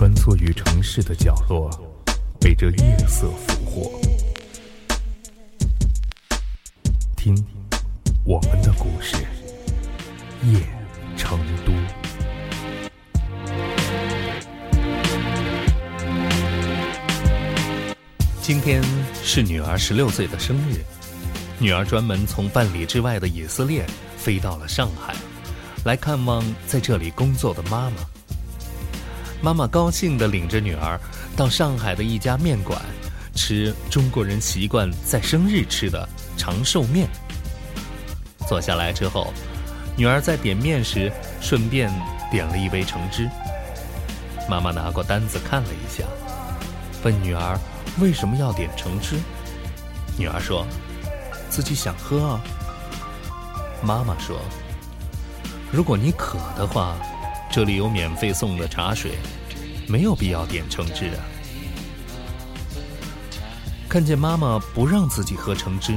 穿梭于城市的角落，被这夜色俘获。听，我们的故事，夜成都。今天是女儿十六岁的生日，女儿专门从万里之外的以色列飞到了上海，来看望在这里工作的妈妈。妈妈高兴地领着女儿到上海的一家面馆，吃中国人习惯在生日吃的长寿面。坐下来之后，女儿在点面时顺便点了一杯橙汁。妈妈拿过单子看了一下，问女儿。为什么要点橙汁？女儿说：“自己想喝啊。”妈妈说：“如果你渴的话，这里有免费送的茶水，没有必要点橙汁啊。”看见妈妈不让自己喝橙汁，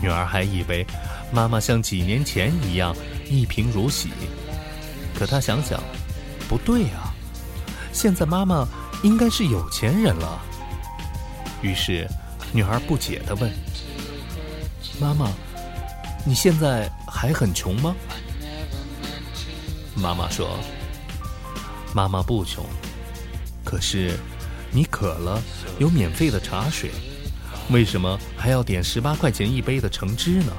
女儿还以为妈妈像几年前一样一贫如洗。可她想想，不对啊，现在妈妈应该是有钱人了。于是，女儿不解地问：“妈妈，你现在还很穷吗？”妈妈说：“妈妈不穷，可是你渴了有免费的茶水，为什么还要点十八块钱一杯的橙汁呢？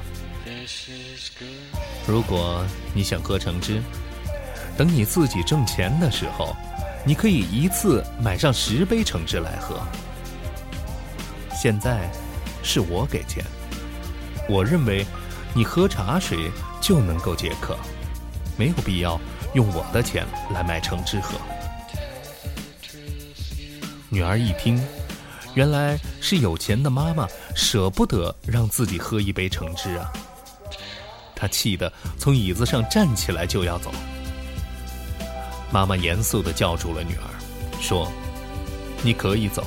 如果你想喝橙汁，等你自己挣钱的时候，你可以一次买上十杯橙汁来喝。”现在是我给钱，我认为你喝茶水就能够解渴，没有必要用我的钱来买橙汁喝。女儿一听，原来是有钱的妈妈舍不得让自己喝一杯橙汁啊！她气得从椅子上站起来就要走。妈妈严肃地叫住了女儿，说：“你可以走。”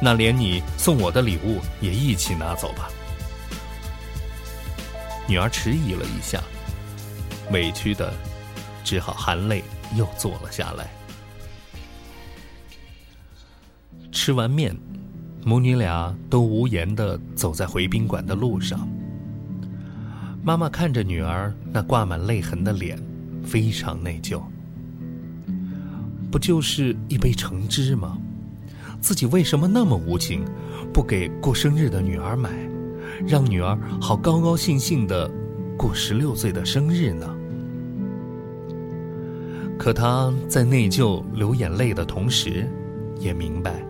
那连你送我的礼物也一起拿走吧。女儿迟疑了一下，委屈的只好含泪又坐了下来。吃完面，母女俩都无言的走在回宾馆的路上。妈妈看着女儿那挂满泪痕的脸，非常内疚。不就是一杯橙汁吗？自己为什么那么无情，不给过生日的女儿买，让女儿好高高兴兴的过十六岁的生日呢？可他在内疚流眼泪的同时，也明白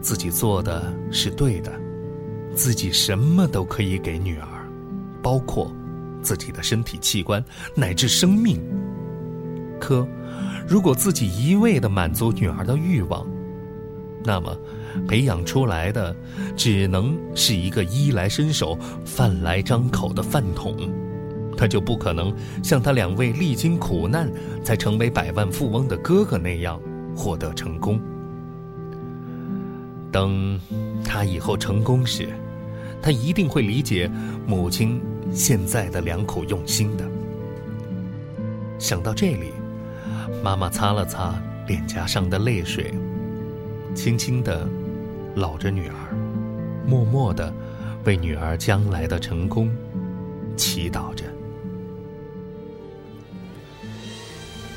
自己做的是对的，自己什么都可以给女儿，包括自己的身体器官乃至生命。可如果自己一味的满足女儿的欲望，那么，培养出来的只能是一个衣来伸手、饭来张口的饭桶，他就不可能像他两位历经苦难才成为百万富翁的哥哥那样获得成功。等他以后成功时，他一定会理解母亲现在的良苦用心的。想到这里，妈妈擦了擦脸颊上的泪水。轻轻的搂着女儿，默默的为女儿将来的成功祈祷着。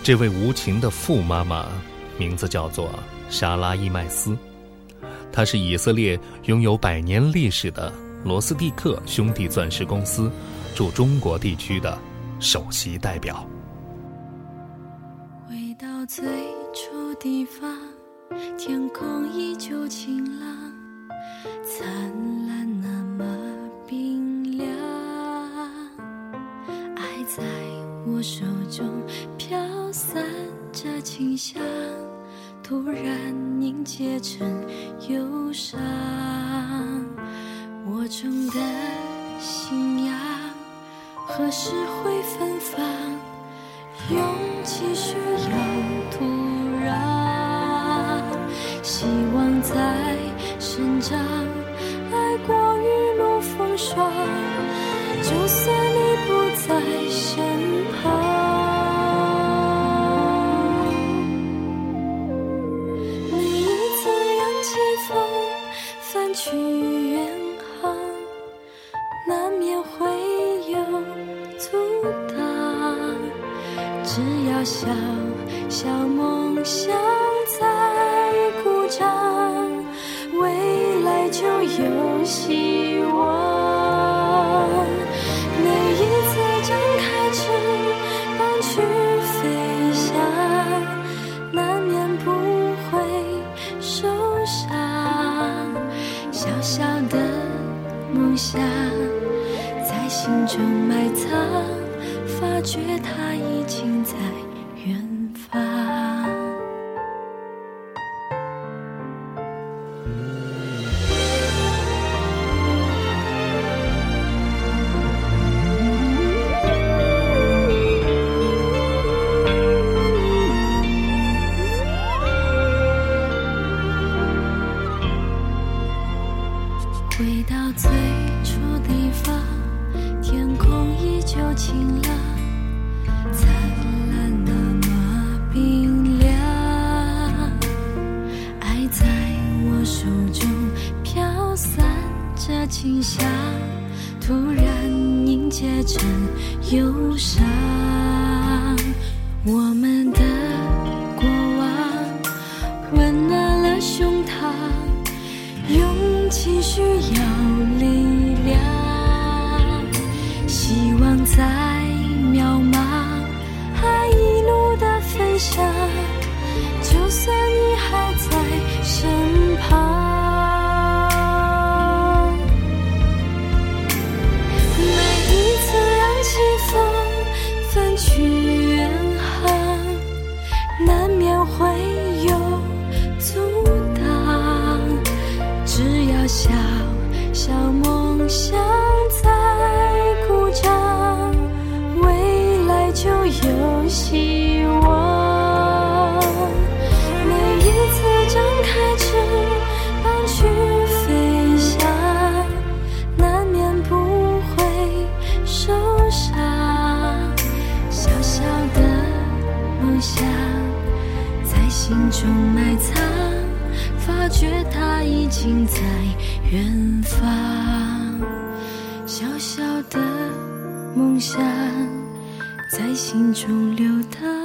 这位无情的富妈妈名字叫做莎拉伊麦斯，她是以色列拥有百年历史的罗斯蒂克兄弟钻石公司驻中国地区的首席代表。回到最初地方。天空依旧晴突然凝结成忧伤。我种的信仰何时会芬芳？勇气需要土壤。希望在去远航难免会有阻挡。只要小小梦想在鼓掌未来就有希望。小的梦想在心中埋藏，发觉它已经回到最初地方，天空依旧晴朗，灿烂那么冰凉。爱在我手中飘散着清香，突然凝结成忧伤。我们的情绪要理。梦想在鼓掌，未来就有希望。每一次张开翅膀去飞翔，难免不会受伤。小小的梦想在心中埋藏。发觉它已经在远方，小小的梦想在心中流淌。